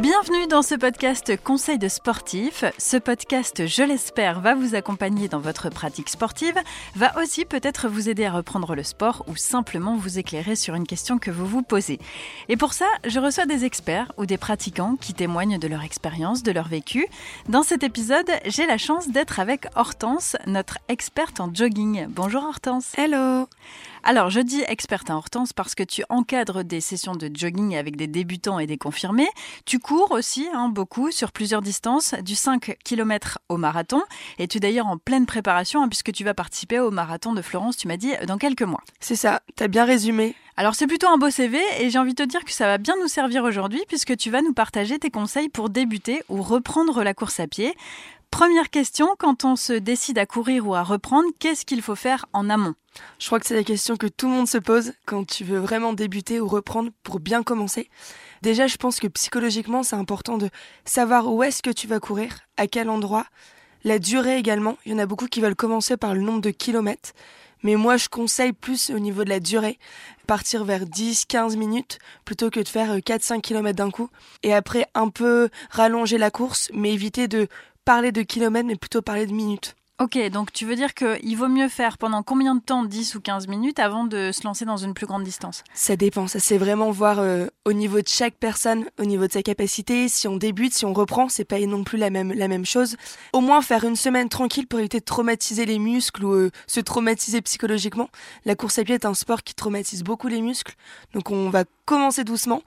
Bienvenue dans ce podcast Conseil de sportif. Ce podcast, je l'espère, va vous accompagner dans votre pratique sportive, va aussi peut-être vous aider à reprendre le sport ou simplement vous éclairer sur une question que vous vous posez. Et pour ça, je reçois des experts ou des pratiquants qui témoignent de leur expérience, de leur vécu. Dans cet épisode, j'ai la chance d'être avec Hortense, notre experte en jogging. Bonjour Hortense. Hello. Alors, je dis experte en Hortense parce que tu encadres des sessions de jogging avec des débutants et des confirmés. Tu cours aussi, hein, beaucoup, sur plusieurs distances, du 5 km au marathon. Et tu es d'ailleurs en pleine préparation, hein, puisque tu vas participer au marathon de Florence, tu m'as dit, dans quelques mois. C'est ça, t'as bien résumé. Alors c'est plutôt un beau CV et j'ai envie de te dire que ça va bien nous servir aujourd'hui puisque tu vas nous partager tes conseils pour débuter ou reprendre la course à pied. Première question, quand on se décide à courir ou à reprendre, qu'est-ce qu'il faut faire en amont? Je crois que c'est la question que tout le monde se pose quand tu veux vraiment débuter ou reprendre pour bien commencer. Déjà, je pense que psychologiquement, c'est important de savoir où est-ce que tu vas courir, à quel endroit, la durée également. Il y en a beaucoup qui veulent commencer par le nombre de kilomètres. Mais moi, je conseille plus au niveau de la durée, partir vers 10-15 minutes plutôt que de faire 4-5 km d'un coup. Et après, un peu rallonger la course, mais éviter de parler de kilomètres, mais plutôt parler de minutes. Ok, donc tu veux dire qu'il vaut mieux faire pendant combien de temps 10 ou 15 minutes avant de se lancer dans une plus grande distance? Ça dépend, ça c'est vraiment voir euh, au niveau de chaque personne, au niveau de sa capacité, si on débute, si on reprend, c'est pas non plus la même, la même chose. Au moins faire une semaine tranquille pour éviter de traumatiser les muscles ou euh, se traumatiser psychologiquement. La course à pied est un sport qui traumatise beaucoup les muscles, donc on va commencer doucement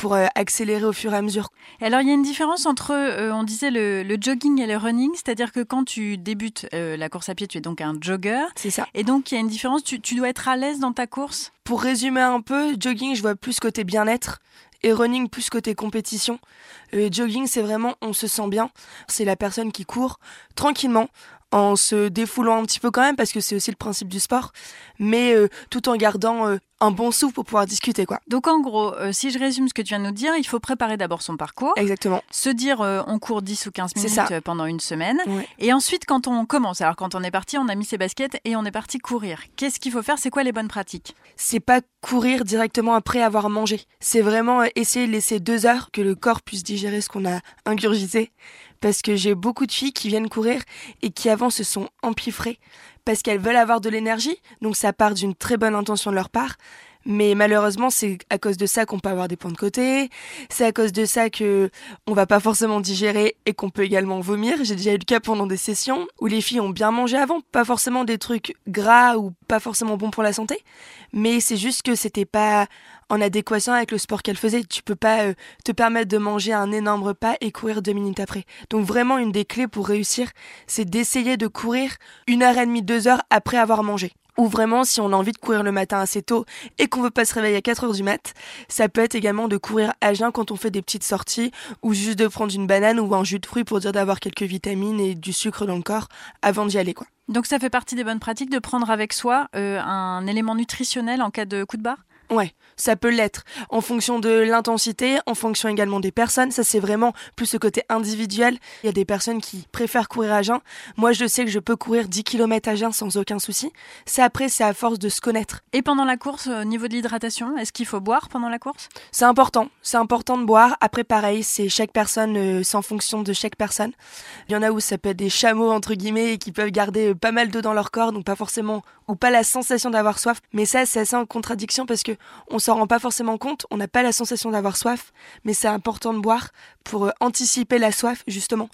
pour euh, accélérer au fur et à mesure. alors il y a une différence entre, euh, on disait le, jogging et le running, c'est-à-dire que quand tu débutes euh, la course à pied, tu es donc un jogger. C'est ça. Et donc il y a une différence, tu, tu dois être à l'aise dans ta course? Pour résumer un peu, jogging, je vois plus côté bien-être et running plus côté compétition. jogging, c'est vraiment on se sent bien. C'est la personne qui court tranquillement en se défoulant un petit peu quand même parce que c'est aussi le principe du sport, mais euh, tout en gardant euh, un bon souffle pour pouvoir discuter quoi. Donc en gros, euh, si je résume ce que tu viens de nous dire, il faut préparer d'abord son parcours. Exactement. Se dire on court 10 ou 15 minutes pendant une semaine et ensuite quand on commence, alors quand on est parti, on a mis ses baskets et on est parti courir. Qu'est-ce qu'il faut faire? C'est quoi les bonnes pratiques? C'est pas courir directement après avoir mangé. C'est vraiment essayer de laisser deux heures que le corps puisse digérer ce qu'on a ingurgité parce que j'ai beaucoup de filles qui viennent courir et qui avant se sont empiffrées parce qu'elles veulent avoir de l'énergie, donc ça part d'une très bonne intention de leur part, mais malheureusement, c'est à cause de ça qu'on peut avoir des points de côté. C'est à cause de ça que on va pas forcément digérer et qu'on peut également vomir. J'ai déjà eu le cas pendant des sessions où les filles ont bien mangé avant, pas forcément des trucs gras ou pas forcément bons pour la santé, mais c'est juste que c'était pas en adéquation avec le sport qu'elles faisaient. Tu peux pas euh, te permettre de manger un énorme repas et courir deux minutes après. Donc vraiment, une des clés pour réussir, c'est d'essayer de courir une heure et demie, deux heures après avoir mangé. Ou vraiment, si on a envie de courir le matin assez tôt et qu'on veut pas se réveiller à 4 heures du mat, ça peut être également de courir à jeun quand on fait des petites sorties ou juste de prendre une banane ou un jus de fruits pour dire d'avoir quelques vitamines et du sucre dans le corps avant d'y aller, quoi. Donc ça fait partie des bonnes pratiques de prendre avec soi euh, un élément nutritionnel en cas de coup de barre? Ouais, ça peut l'être. En fonction de l'intensité, en fonction également des personnes. Ça, c'est vraiment plus ce côté individuel. Il y a des personnes qui préfèrent courir à jeun. Moi, je sais que je peux courir 10 km à jeun sans aucun souci. C'est après, c'est à force de se connaître. Et pendant la course, au niveau de l'hydratation, est-ce qu'il faut boire pendant la course? C'est important. C'est important de boire. Après, pareil, c'est chaque personne, euh, c'est en fonction de chaque personne. Il y en a où ça peut être des chameaux, entre guillemets, et qui peuvent garder euh, pas mal d'eau dans leur corps, donc pas forcément, ou pas la sensation d'avoir soif. Mais ça, c'est assez en contradiction parce que on s'en rend pas forcément compte, on n'a pas la sensation d'avoir soif, mais c'est important de boire pour euh, anticiper la soif justement.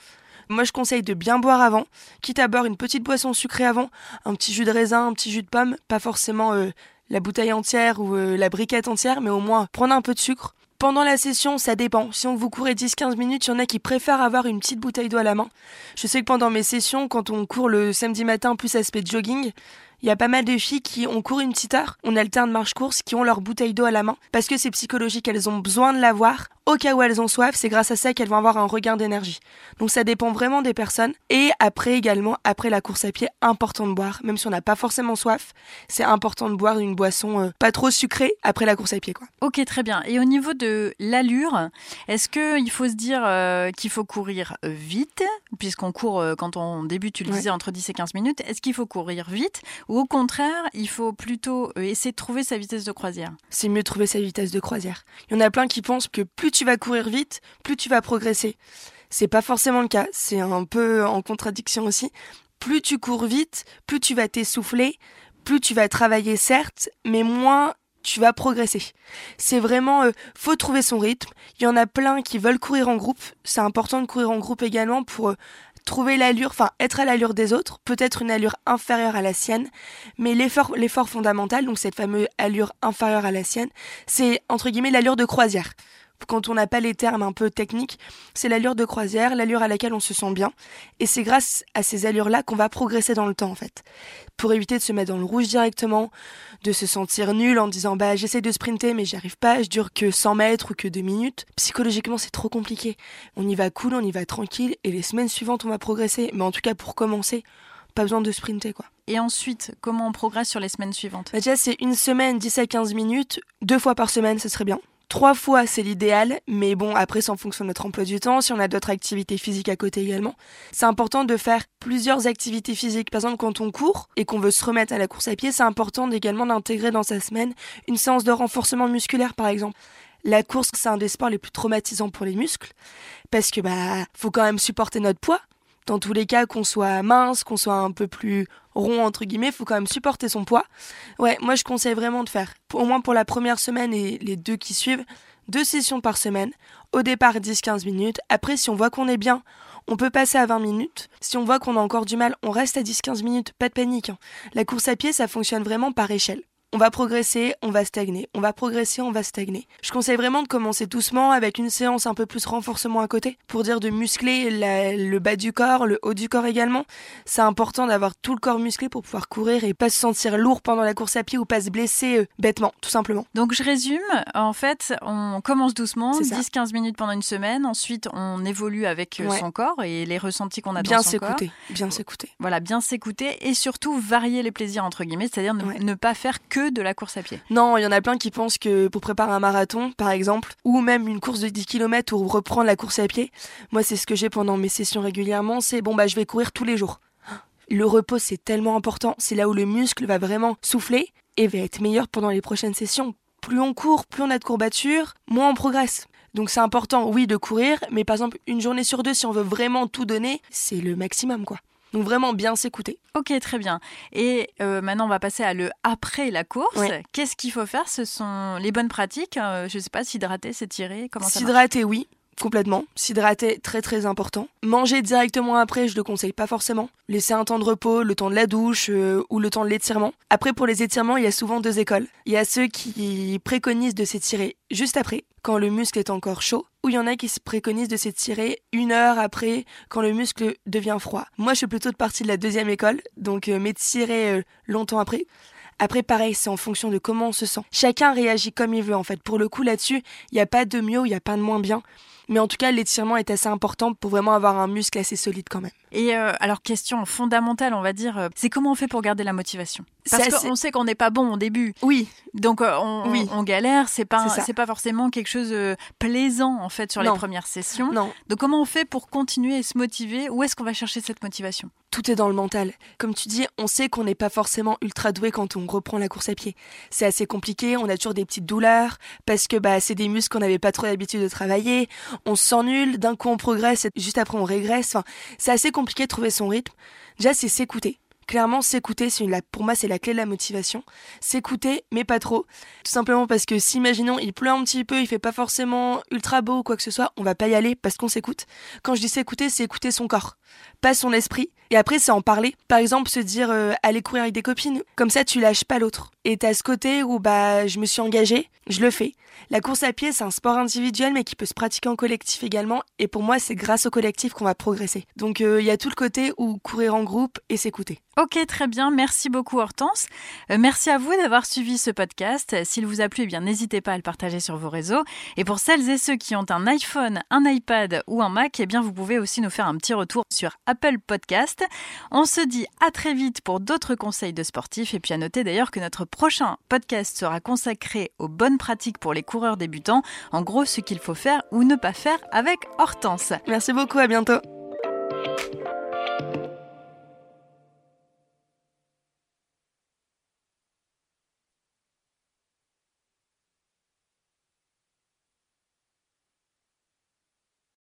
Moi, je conseille de bien boire avant, quitte à boire une petite boisson sucrée avant, un petit jus de raisin, un petit jus de pomme, pas forcément euh, la bouteille entière ou euh, la briquette entière, mais au moins prendre un peu de sucre. Pendant la session, ça dépend. Si on vous courez 10-15 minutes, il y en a qui préfèrent avoir une petite bouteille d'eau à la main. Je sais que pendant mes sessions, quand on court le samedi matin plus aspect jogging, il y a pas mal de filles qui ont couru une petite heure, on alterne marche-course, qui ont leur bouteille d'eau à la main, parce que c'est psychologique, elles ont besoin de l'avoir au cas où elles ont soif, c'est grâce à ça qu'elles vont avoir un regain d'énergie. Donc ça dépend vraiment des personnes. Et après également, après la course à pied, important de boire. Même si on n'a pas forcément soif, c'est important de boire une boisson euh, pas trop sucrée après la course à pied. Quoi. Ok, très bien. Et au niveau de l'allure, est-ce qu'il faut se dire euh, qu'il faut courir vite, puisqu'on court euh, quand on débute, tu le disais, entre 10 et 15 minutes, est-ce qu'il faut courir vite? Ou au contraire, il faut plutôt essayer de trouver sa vitesse de croisière? C'est mieux de trouver sa vitesse de croisière. Il y en a plein qui pensent que plus tu vas courir vite, plus tu vas progresser. C'est pas forcément le cas, c'est un peu en contradiction aussi. Plus tu cours vite, plus tu vas t'essouffler, plus tu vas travailler certes, mais moins tu vas progresser. C'est vraiment, euh, faut trouver son rythme. Il y en a plein qui veulent courir en groupe. C'est important de courir en groupe également pour euh, trouver l'allure, enfin être à l'allure des autres, peut-être une allure inférieure à la sienne, mais l'effort, l'effort fondamental, donc cette fameuse allure inférieure à la sienne, c'est entre guillemets l'allure de croisière quand on n'a pas les termes un peu techniques, c'est l'allure de croisière, l'allure à laquelle on se sent bien. Et c'est grâce à ces allures-là qu'on va progresser dans le temps, en fait. Pour éviter de se mettre dans le rouge directement, de se sentir nul en disant bah j'essaie de sprinter mais j'y arrive pas, je dure que 100 mètres ou que 2 minutes. Psychologiquement c'est trop compliqué. On y va cool, on y va tranquille et les semaines suivantes on va progresser. Mais en tout cas pour commencer, pas besoin de sprinter quoi. Et ensuite, comment on progresse sur les semaines suivantes? Bah, Déjà c'est une semaine 10 à 15 minutes, deux fois par semaine ce serait bien. Trois fois, c'est l'idéal, mais bon, après, c'est en fonction de notre emploi du temps, si on a d'autres activités physiques à côté également. C'est important de faire plusieurs activités physiques. Par exemple, quand on court et qu'on veut se remettre à la course à pied, c'est important également d'intégrer dans sa semaine une séance de renforcement musculaire, par exemple. La course, c'est un des sports les plus traumatisants pour les muscles, parce que bah, faut quand même supporter notre poids dans tous les cas, qu'on soit mince, qu'on soit un peu plus rond, entre guillemets, faut quand même supporter son poids. Ouais, moi je conseille vraiment de faire, au moins pour la première semaine et les deux qui suivent, deux sessions par semaine. Au départ 10-15 minutes. Après, si on voit qu'on est bien, on peut passer à 20 minutes. Si on voit qu'on a encore du mal, on reste à 10-15 minutes. Pas de panique. Hein. La course à pied, ça fonctionne vraiment par échelle on va progresser, on va stagner, on va progresser, on va stagner. Je conseille vraiment de commencer doucement avec une séance un peu plus renforcement à côté pour dire de muscler le bas du corps, le haut du corps également. C'est important d'avoir tout le corps musclé pour pouvoir courir et pas se sentir lourd pendant la course à pied ou pas se blesser euh, bêtement, tout simplement. Donc je résume, en fait, on commence doucement, 10-15 minutes pendant une semaine, ensuite on évolue avec euh, son corps et les ressentis qu'on a bien dans son corps. Bien s'écouter. Voilà, bien s'écouter et surtout varier les plaisirs entre guillemets, c'est-à-dire ne, pas faire que de la course à pied. Non, il y en a plein qui pensent que pour préparer un marathon, par exemple, ou même une course de 10 km ou reprendre la course à pied, moi c'est ce que j'ai pendant mes sessions régulièrement, c'est bon bah je vais courir tous les jours. Le repos c'est tellement important, c'est là où le muscle va vraiment souffler et va être meilleur pendant les prochaines sessions. Plus on court, plus on a de courbatures, moins on progresse. Donc c'est important, oui, de courir, mais par exemple, une journée sur deux, si on veut vraiment tout donner, c'est le maximum, quoi. Donc vraiment bien s'écouter. Ok, très bien. Et euh, maintenant, on va passer à le après la course. Qu'est-ce qu'il faut faire? Ce sont les bonnes pratiques. Euh, je ne sais pas, s'hydrater, s'étirer, comment ça S'hydrater, oui. Complètement. S'hydrater, très très important. Manger directement après, je le conseille pas forcément. Laisser un temps de repos, le temps de la douche euh, ou le temps de l'étirement. Après, pour les étirements, il y a souvent deux écoles. Il y a ceux qui préconisent de s'étirer juste après, quand le muscle est encore chaud, ou il y en a qui se préconisent de s'étirer une heure après, quand le muscle devient froid. Moi, je suis plutôt de partie de la deuxième école, donc euh, m'étirer euh, longtemps après. Après, pareil, c'est en fonction de comment on se sent. Chacun réagit comme il veut, en fait. Pour le coup, là-dessus, il n'y a pas de mieux, il n'y a pas de moins bien. Mais en tout cas, l'étirement est assez important pour vraiment avoir un muscle assez solide quand même. Et euh, alors, question fondamentale, on va dire, euh, c'est comment on fait pour garder la motivation? Parce qu'on sait qu'on n'est pas bon au début. Oui. Donc euh, on, oui. on, galère, c'est pas c'est pas forcément quelque chose de plaisant en fait sur les premières sessions. Non. Donc comment on fait pour continuer et se motiver? Où est-ce qu'on va chercher cette motivation? Tout est dans le mental. Comme tu dis, on sait qu'on n'est pas forcément ultra doué quand on reprend la course à pied. C'est assez compliqué, on a toujours des petites douleurs parce que bah c'est des muscles qu'on n'avait pas trop l'habitude de travailler. On se sent nul, d'un coup on progresse, et juste après on régresse. Enfin, c'est assez compliqué de trouver son rythme. Déjà, c'est s'écouter. Clairement, s'écouter, c'est pour moi, c'est la clé de la motivation. S'écouter, mais pas trop. Tout simplement parce que si, imaginons, il pleut un petit peu, il fait pas forcément ultra beau ou quoi que ce soit, on va pas y aller parce qu'on s'écoute. Quand je dis s'écouter, c'est écouter son corps, pas son esprit. Et après, c'est en parler. Par exemple, se dire, euh, aller courir avec des copines. Comme ça, tu lâches pas l'autre. Et t'as ce côté où, bah, je me suis engagée, je le fais. La course à pied, c'est un sport individuel, mais qui peut se pratiquer en collectif également. Et pour moi, c'est grâce au collectif qu'on va progresser. Donc, euh, il y a tout le côté où courir en groupe et s'écouter. Ok, très bien. Merci beaucoup, Hortense. Euh, merci à vous d'avoir suivi ce podcast. S'il vous a plu, eh bien n'hésitez pas à le partager sur vos réseaux. Et pour celles et ceux qui ont un iPhone, un iPad ou un Mac, eh bien vous pouvez aussi nous faire un petit retour sur Apple Podcast. On se dit à très vite pour d'autres conseils de sportifs. Et puis à noter d'ailleurs que notre prochain podcast sera consacré aux bonnes pratiques pour les coureurs débutants. En gros, ce qu'il faut faire ou ne pas faire avec Hortense. Merci beaucoup. À bientôt.